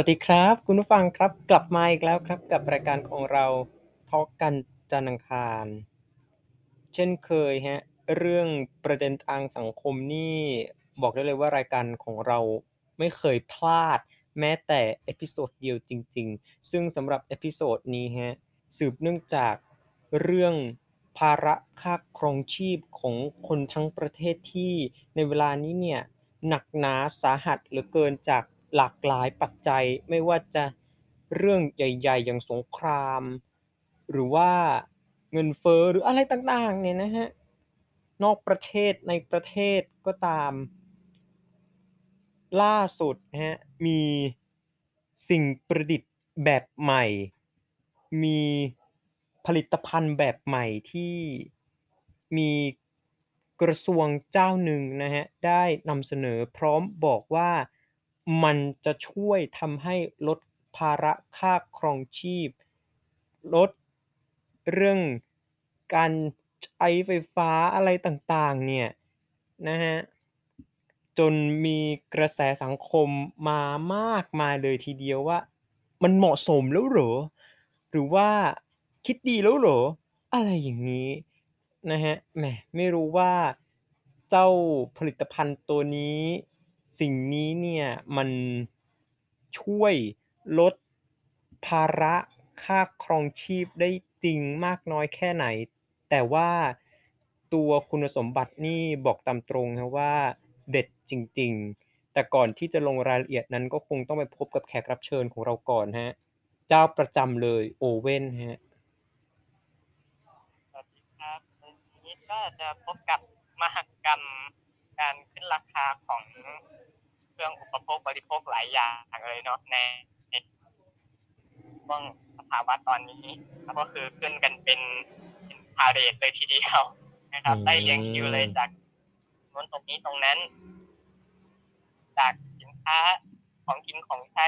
สวัสดีครับ คุณผู้ฟังครับกลับมาอีกแล้วครับกับรายการของเราทอล์กกันจันทร์อังคาร เช่นเคยฮะเรื่องประเด็นทางสังคมนี่บอกได้เลยว่ารายการของเราไม่เคยพลาด แม้แต่ episode เดียวจริง ๆ ซึ่งสำหรับ episode นี้ฮะสืบเนื่องจากเรื่องภาระค่าครองชีพของคนทั้งประเทศที่ในเวลานี้เนี่ยหนักหนาสาหัสเหลือเกินจาก หลากหลายปัจจัยไม่ว่าจะเรื่องใหญ่ ๆ อย่างสงคราม หรือว่าเงินเฟ้อหรืออะไรต่างๆเนี่ยนะฮะนอกประเทศในประเทศก็ตาม ล่าสุดนะฮะมีสิ่งประดิษฐ์แบบใหม่ มีผลิตภัณฑ์แบบใหม่ที่มีกระทรวงเจ้าหนึ่งนะฮะได้นำเสนอพร้อมบอกว่า มันจะช่วยทำให้ลดภาระค่าครองชีพ ลดเรื่องการใช้ไฟฟ้าอะไรต่างๆ เนี่ยนะฮะจนมีกระแสสังคมมามากมายเลยทีเดียวว่า มันเหมาะสมแล้วหรอ หรือว่าคิดดีแล้วหรอ อะไรอย่างนี้นะฮะแหมไม่รู้ว่าเจ้าผลิตภัณฑ์ตัวนี้ สิ่งนี้เนี่ยมันช่วยลดภาระค่าครองชีพได้จริงมากน้อยแค่ไหน แต่ว่าตัวคุณสมบัตินี่บอกตามตรงนะว่าเด็ดจริง ๆ แต่ก่อนที่จะลงรายละเอียดนั้นก็คงต้องไปพบกับแขกรับเชิญของเราก่อนฮะ เจ้าประจำเลยโอเว่นฮะสวัสดีครับวันนี้ก็จะพบกับมหกรรมการขึ้นราคาของ เครื่องอุปโภคบริโภคหลายอย่างเลยเนาะในในช่วงสภาวะตอนนี้ก็คือขึ้นกันเป็นเป็นพาเรดเลยทีเดียวนะครับอืมไล่เรียงคิวเลยจากนู้นตรงนี้ตรงนั้น จากสินค้าของกินของใช้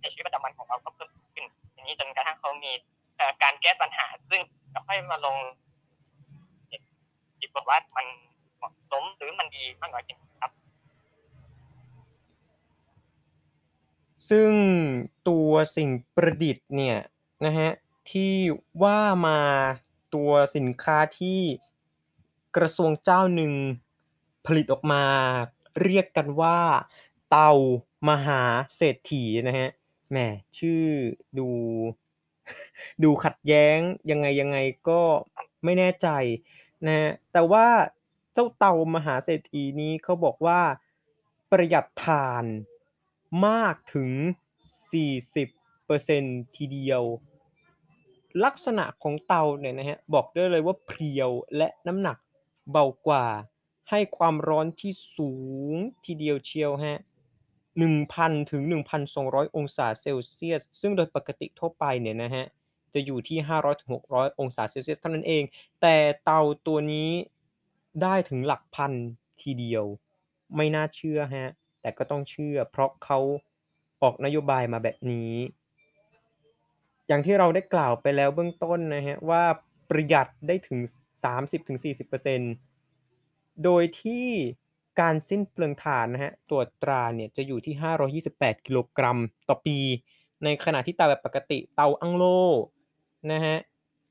ในชีวิตประจำวันของเราก็เพิ่มขึ้นทีนี้จนกระทั่งเขามีเอ่อการแก้ปัญหา ซึ่งจะค่อยมาลงคิดว่ามันเหมาะสมหรือมันดีมากน้อยแค่ไหนครับ ซึ่งตัวสิ่งประดิษฐ์เนี่ยนะฮะที่ว่ามาตัวสินค้าที่กระทรวงเจ้าหนึ่งผลิตออกมา เรียกกันว่า เตามหาเศรษฐีนะฮะแหมชื่อดู ดูขัดแย้งยังไงยังไงก็ไม่แน่ใจนะฮะแต่ว่าเจ้าเตามหาเศรษฐีนี้เขาบอกว่าประหยัดถ่าน มากถึง 40%ทีเดียว ลักษณะของเตาเนี่ยนะฮะบอกได้เลยว่าเพรียวและน้ำหนักเบากว่า ให้ความร้อนที่สูงทีเดียวเชียวฮะ1,000 ถึง 1,200 องศาเซลเซียส ซึ่งโดยปกติทั่วไปเนี่ยนะฮะ จะอยู่ที่ 500 ถึง 600 องศาเซลเซียสเท่านั้นเอง แต่เตาตัวนี้ได้ถึงหลักพันทีเดียว ไม่น่าเชื่อฮะ แต่ก็ต้องเชื่อ เพราะเขาออกนโยบายมาแบบนี้ อย่างที่เราได้กล่าวไปแล้วเบื้องต้นนะฮะว่าประหยัดได้ถึง 30-40%โดยที่การสิ้นเปลืองถ่านนะฮะตรวจตราเนี่ยจะอยู่ที่ 528 กิโลกรัมต่อปี ในขณะที่เตาแบบปกติเตาอังโลนะฮะ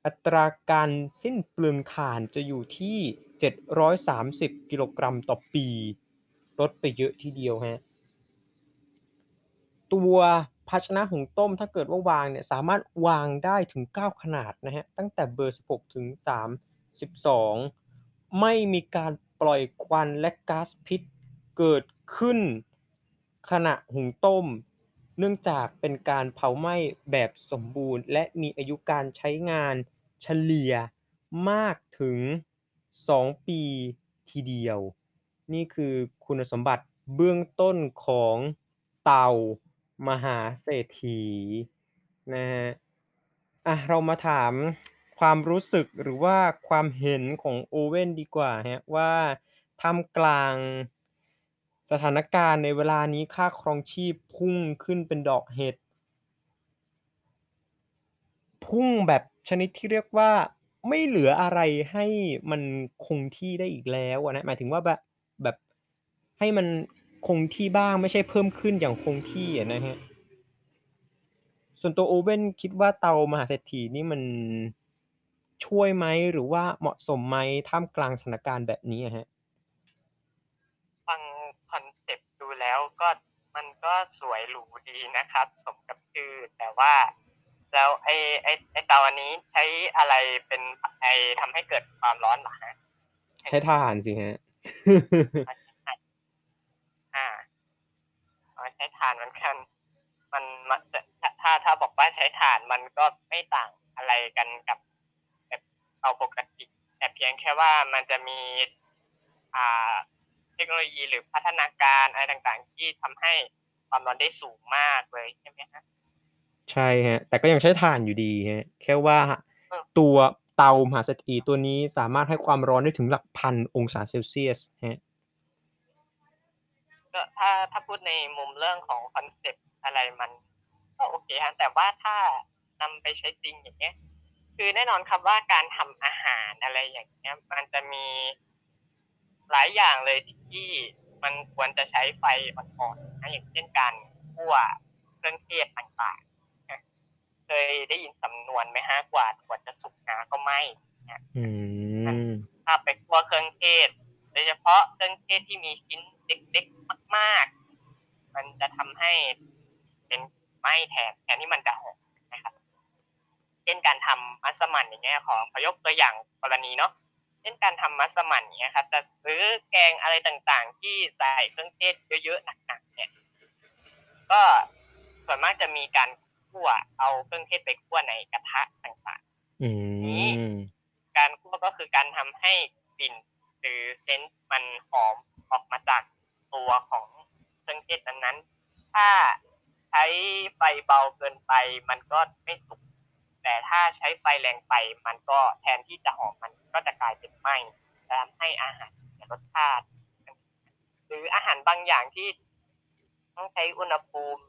อัตราการสิ้นเปลืองถ่านจะอยู่ที่ 730 กิโลกรัมต่อปี ลดไปเยอะทีเดียวฮะตัวภาชนะหุงต้มถ้าเกิดว่าวางเนี่ยสามารถวางได้ถึง 9 ขนาดนะฮะตั้งแต่เบอร์ 16 ถึง 32 ไม่มีการปล่อยควันและก๊าซพิษเกิดขึ้นขณะหุงต้ม เนื่องจากเป็นการเผาไหม้แบบสมบูรณ์ และมีอายุการใช้งานเฉลี่ยมากถึง 2 ปีทีเดียว นี่คือคุณสมบัติเบื้องต้นของเต่ามหาเศรษฐีนะฮะอะเรามาถามความรู้สึกหรือว่าความเห็นของโอเว่นดีกว่าฮะว่าท่ามกลางสถานการณ์ในเวลานี้ค่าครองชีพพุ่งขึ้นเป็นดอกเห็ด พุ่งแบบชนิดที่เรียกว่าไม่เหลืออะไรให้มันคงที่ได้อีกแล้วนะหมายถึงว่าแบบ แบบให้มันคงที่บ้างไม่ใช่เพิ่มขึ้นอย่างคงที่อะนะครับส่วนตัว Owen คิดว่าเตามหาเศรษฐีนี่มันช่วยไหมหรือว่าเหมาะสมไหมท่ามกลางสถานการณ์แบบนี้อะครับ?ฟังคอนเซปต์ดูแล้วก็มันก็สวยหรูดีนะครับ สมกับชื่อแต่ว่า แล้วไอ้ไอ้ไอ้เตาอันนี้ใช้อะไรเป็นไอ้ทำให้เกิดความร้อนเหรอครับ?ใช้ถ่านสิครับ อาใช่อาอ๋อใช้ถ่านเหมือนกัน มันมันจะถ้าถ้าถ้าบอกว่าใช้ถ่านมันก็ไม่ต่างอะไรกันกับกับเตาปกติ แต่เพียงแค่ว่ามันจะมีอ่าเทคโนโลยีหรือพัฒนาการอะไรต่างๆ ที่ทำให้ความร้อนได้สูงมากเลยใช่ไหมครับ?ใช่ครับแต่ก็ยังใช้ถ่านอยู่ดีครับแค่ว่าเออตัว เตามหาเศรษฐีตัวนี้สามารถให้ความร้อนได้ถึงหลักพันองศาเซลเซียสครับก็ถ้าถ้าพูดในมุมเรื่องของ concept อะไรมัน ก็โอเคครับแต่ว่าถ้านำไปใช้จริงอย่างเงี้ย คือแน่นอนครับว่าการทำอาหารอะไรอย่างเงี้ย มันจะมีหลายอย่างเลยที่มันควรจะใช้ไฟอ่อนๆนะอย่างเช่นการคั่วเครื่องเทศต่างๆ เคยได้ยินสำนวนไหมครับกว่าถั่วจะสุกงาก็ไหม้เนี่ยอืมถ้าไปคั่วเครื่องเทศโดยเฉพาะเครื่องเทศที่มีชิ้นเล็กๆมากๆ มันจะทำให้เป็นไหม้แทนแทนที่มันจะหอมนะครับ เช่นการทำมัสมั่นอย่างเงี้ยขอขอยกตัวอย่างกรณีเนาะเช่นการทำมัสมั่นอย่างเงี้ยครับจะซื้อแกงอะไรต่างๆ ที่ใส่เครื่องเทศเยอะๆหนักๆเนี่ย ก็ส่วนมากจะมีการ คั่วเอาเครื่องเทศไปคั่วในกระทะต่างอืๆนี้มการคั่วก็คือการทำให้กลิ่นหรือเซนส์มันหอมออกมาจากตัวของเครื่องเทศนั้นๆถ้าใช้ไฟเบาเกินไปมันก็ไม่สุกแต่ถ้าใช้ไฟแรงไปมันก็แทนที่จะหอมมันก็จะกลายเป็นไหม้จะทำให้อาหารเสียรสชาติ หรืออาหารบางอย่างที่ต้องใช้อุณหภูมิ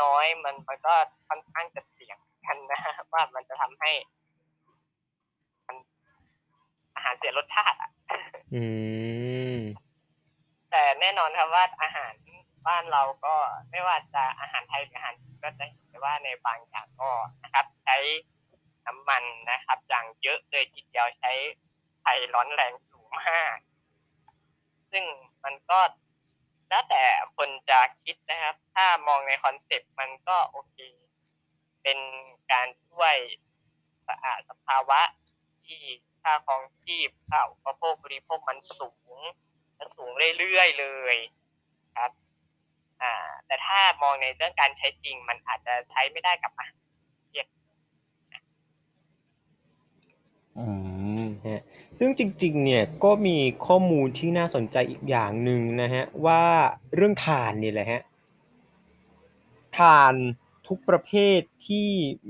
น้อยๆมันมันก็ค่อนข้างจะเสี่ยงกันนะครับว่ามันจะทำให้มันอาหารเสียรสชาติอะอืมแต่แน่นอนครับว่าอาหารบ้านเราก็ไม่ว่าจะอาหารไทยหรืออาหารจีนก็จะเห็นได้ว่าในบางอย่างก็นะครับ ใช้น้ำมันนะครับ อย่างเยอะเลยทีเดียวใช้ไฟร้อนแรงสูงมาก ซึ่งมันก็ แล้วแต่คนจะคิดนะครับ ถ้ามองในคอนเซปต์มันก็โอเค เป็นการช่วยสะอ่าสภาวะที่ค่าครองชีพค่าอุปโภคบริโภคมันสูงมันสูงเรื่อยๆเลยครับอ่าแต่ถ้ามองในเรื่องการใช้จริง มันอาจจะใช้ไม่ได้กับอาหารเผ็ดนะอืม ซึ่งจริงๆ เนี่ยก็มีข้อมูลที่น่าสนใจอีกอย่างหนึ่งนะครับว่าเรื่องถ่านนี่แหละครับถ่านทุกประเภทที่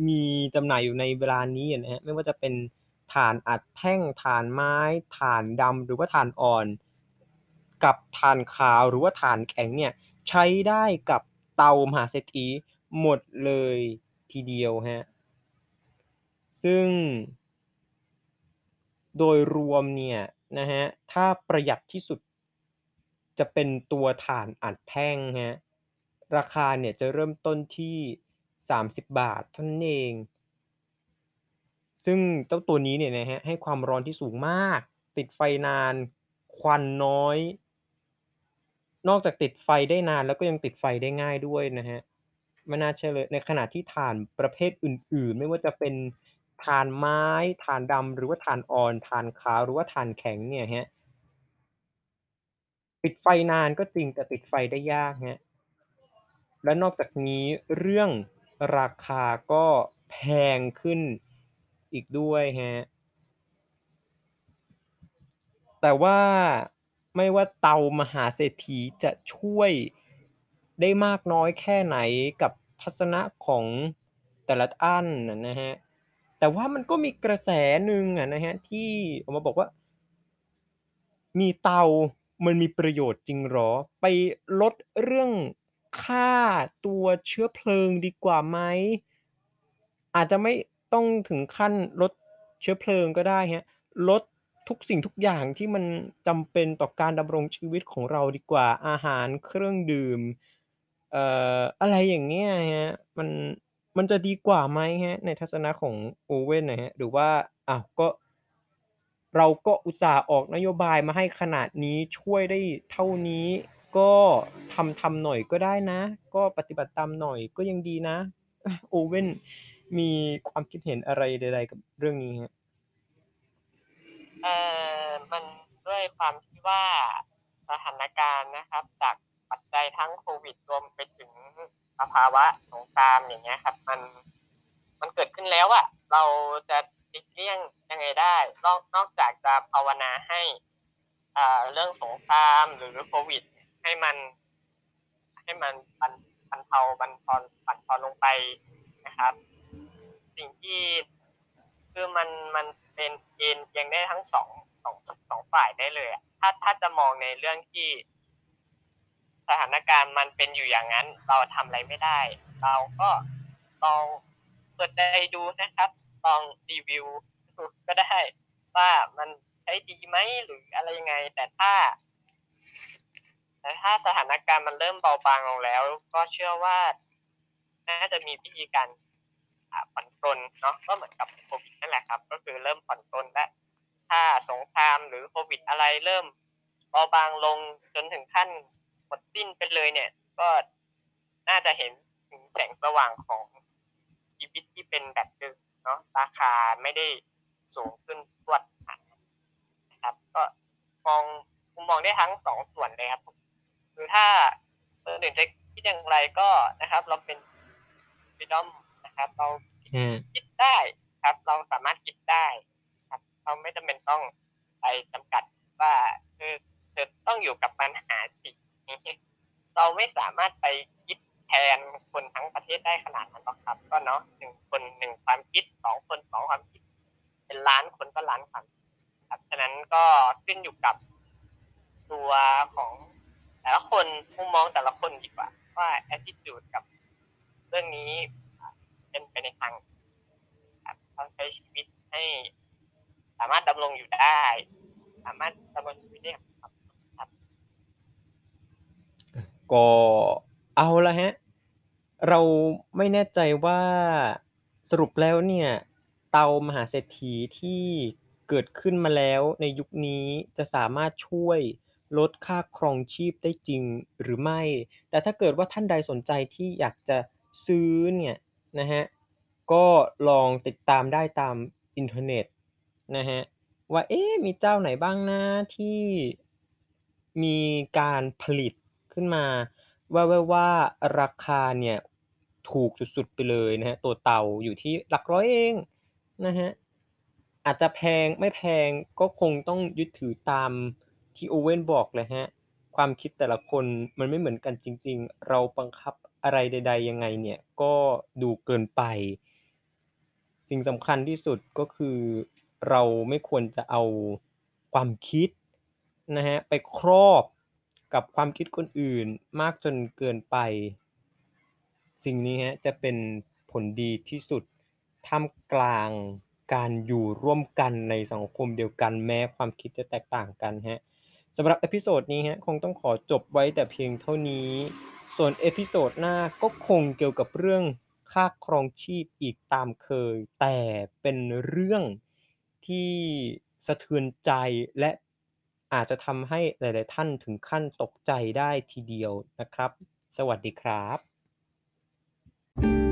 มีจำหน่ายอยู่ในเวลานี้อะนะไม่ว่าจะเป็นถ่านอัดแท่งถ่านไม้ถ่านดำหรือว่าถ่านอ่อน กับถ่านขาวหรือว่าถ่านแข็งเนี่ยใช้ได้กับเตามหาเศรษฐีหมดเลยทีเดียวครับซึ่ง โดยรวมเนี่ยนะครับถ้าประหยัดที่สุดจะเป็นตัวถ่านอัดแท่งครับราคาเนี่ยจะเริ่มต้นที่ 30 บาทเท่านั้นเอง ซึ่งเจ้าตัวนี้เนี่ยนะครับให้ความร้อนที่สูงมาก ติดไฟนาน ควันน้อย นอกจากติดไฟได้นานแล้วก็ยังติดไฟได้ง่ายด้วยนะครับไม่น่าเชื่อเลยในขณะที่ถ่านประเภทอื่น ๆ ไม่ว่าจะเป็น ถ่านไม้ถ่านดำหรือว่าถ่านอ่อนถ่านขาวหรือว่าถ่านแข็งเนี่ยครับติดไฟนานก็จริงแต่ติดไฟได้ยากครับและนอกจากนี้เรื่องราคาก็แพงขึ้นอีกด้วยครับแต่ว่าไม่ว่าเตามหาเศรษฐีจะช่วยได้มากน้อยแค่ไหนกับทัศนะของแต่ละท่านะนะ แต่ว่ามันก็มีกระแสหนึ่งอะนะที่ออกมาบอกว่า มีเตามันมีประโยชน์จริงหรอ?ไปลดเรื่องค่าตัวเชื้อเพลิงดีกว่าไหม?อาจจะไม่ต้องถึงขั้นลดเชื้อเพลิงก็ได้ครับลดทุกสิ่งทุกอย่างที่มันจำเป็นต่อการดำรงชีวิตของเราดีกว่าอาหารเครื่องดื่ม เอ่ออะไรอย่างเงี้ยครับมัน มันจะดีกว่าไหมครับ ในทัศนะของโอเว่นอะครับ หรือว่า อ้าว ก็ เราก็อุตส่าห์ออกนโยบายมาให้ขนาดนี้ ช่วยได้เท่านี้ ก็ทำ ทำหน่อยก็ได้นะ ก็ปฏิบัติตามหน่อยก็ยังดีนะ โอเว่นมีความคิดเห็นอะไรใด ๆ กับเรื่องนี้ครับ?เอ่อ มันด้วยความที่ว่า สถานการณ์นะครับ จากปัจจัยทั้งโควิด รวมไปถึง สภาวะสงครามอย่างเงี้ยครับ มันมันเกิดขึ้นแล้วอะเราจะหลีกเลี่ยงยังไงได้นอกนอกจากจะภาวนาให้อ่าเรื่องสงครามหรือโควิด ให้มัน ให้มันบรรบรรเทาบันทอนบันทอนลงไปนะครับ สิ่งที่คือมันมันเป็นเอนเอียงได้ทั้ง2 2 2ฝ่ายได้เลยอะถ้าถ้าจะมองในเรื่องที่ สถานการณ์มันเป็นอยู่อย่างงั้น เราทำอะไรไม่ได้ เราก็ลองเปิดใจดูนะครับลองรีวิวดูก็ได้ ว่ามันใช้ดีไหมหรืออะไรยังไง แต่ถ้าแต่ถ้าสถานการณ์มันเริ่มเบาบางลงแล้ว ก็เชื่อว่าน่าจะมีวิธีการผ่อนปรนเนาะก็เหมือนกับโควิดนั่นแหละครับ ก็คือเริ่มผ่อนปรนแล้วถ้าสงครามหรือโควิดอะไรเริ่มเบาบางลงจนถึงขั้น หมดสิ้นไปเลยเนี่ย ก็น่าจะเห็นถึงแสงสว่างของชีวิตที่เป็นแบบเดิมเนาะราคาไม่ได้สูงขึ้นพรวดนะครับ ก็มองมุมมองได้ทั้ง2ส่วนเลยครับผมคือถ้าคนอื่นจะคิดอย่างไรก็นะครับ เราเป็น freedom นะครับ เราคิดได้ครับ เราสามารถคิดได้ ครับ เราไม่จำเป็นต้องไปจำกัดว่า คือเธอต้องอยู่กับปัญหาสิ อย่างงี้ เรา ไม่สามารถไปคิดแทนคนทั้งประเทศได้ขนาดนั้นหรอกครับ ก็เนาะ1คน1ความคิด2คน2ความคิด เป็นล้านคนก็ล้านความคิดครับฉะนั้นก็ขึ้นอยู่กับตัวของแต่ละคนมุมมองแต่ละคนดีกว่า ว่าแอตทิจูดกับเรื่องนี้เป็นไปในทางครับต้องใช้ชีวิตให้ สามารถดำรงอยู่ได้ สามารถดำรงชีวิตได้อย่างมีความสุขครับ เออ ก็เอาละครับ เราไม่แน่ใจว่า สรุปแล้วเนี่ย เตามหาเศรษฐีที่เกิดขึ้นมาแล้วในยุคนี้จะสามารถช่วยลดค่าครองชีพได้จริงหรือไม่ แต่ถ้าเกิดว่าท่านใดสนใจที่อยากจะซื้อเนี่ยนะครับก็ลองติดตามได้ตามอินเทอร์เน็ตนะครับว่าเอ๊ะมีเจ้าไหนบ้างนะที่มีการผลิต ขึ้นมาว่วๆว่าราคาเนี่ยถูกสุดๆไปเลยนะครับตัวเตาอยู่ที่หลักร้อยเองนะครับอาจจะแพงไม่แพงก็คงต้องยึดถือตามที่โอเว่นบอกแหละครับความคิดแต่ละคนมันไม่เหมือนกันจริง ๆ เราบังคับอะไรใด ๆ ยังไงเนี่ยก็ดูเกินไปสิ่งสำคัญที่สุดก็คือเราไม่ควรจะเอาความคิดนะครับไปครอบ กับความคิดคนอื่นมากจนเกินไป สิ่งนี้ครับจะเป็นผลดีที่สุดท่ามกลางการอยู่ร่วมกันในสังคมเดียวกันแม้ความคิดจะแตกต่างกันครับสำหรับ episode นี้ครับคงต้องขอจบไว้แต่เพียงเท่านี้ ส่วน episode หน้าก็คงเกี่ยวกับเรื่องค่าครองชีพอีกตามเคย แต่เป็นเรื่องที่สะเทือนใจและ อาจจะทำให้หลาย ๆ ท่านถึงขั้นตกใจได้ทีเดียวนะครับ สวัสดีครับ thank you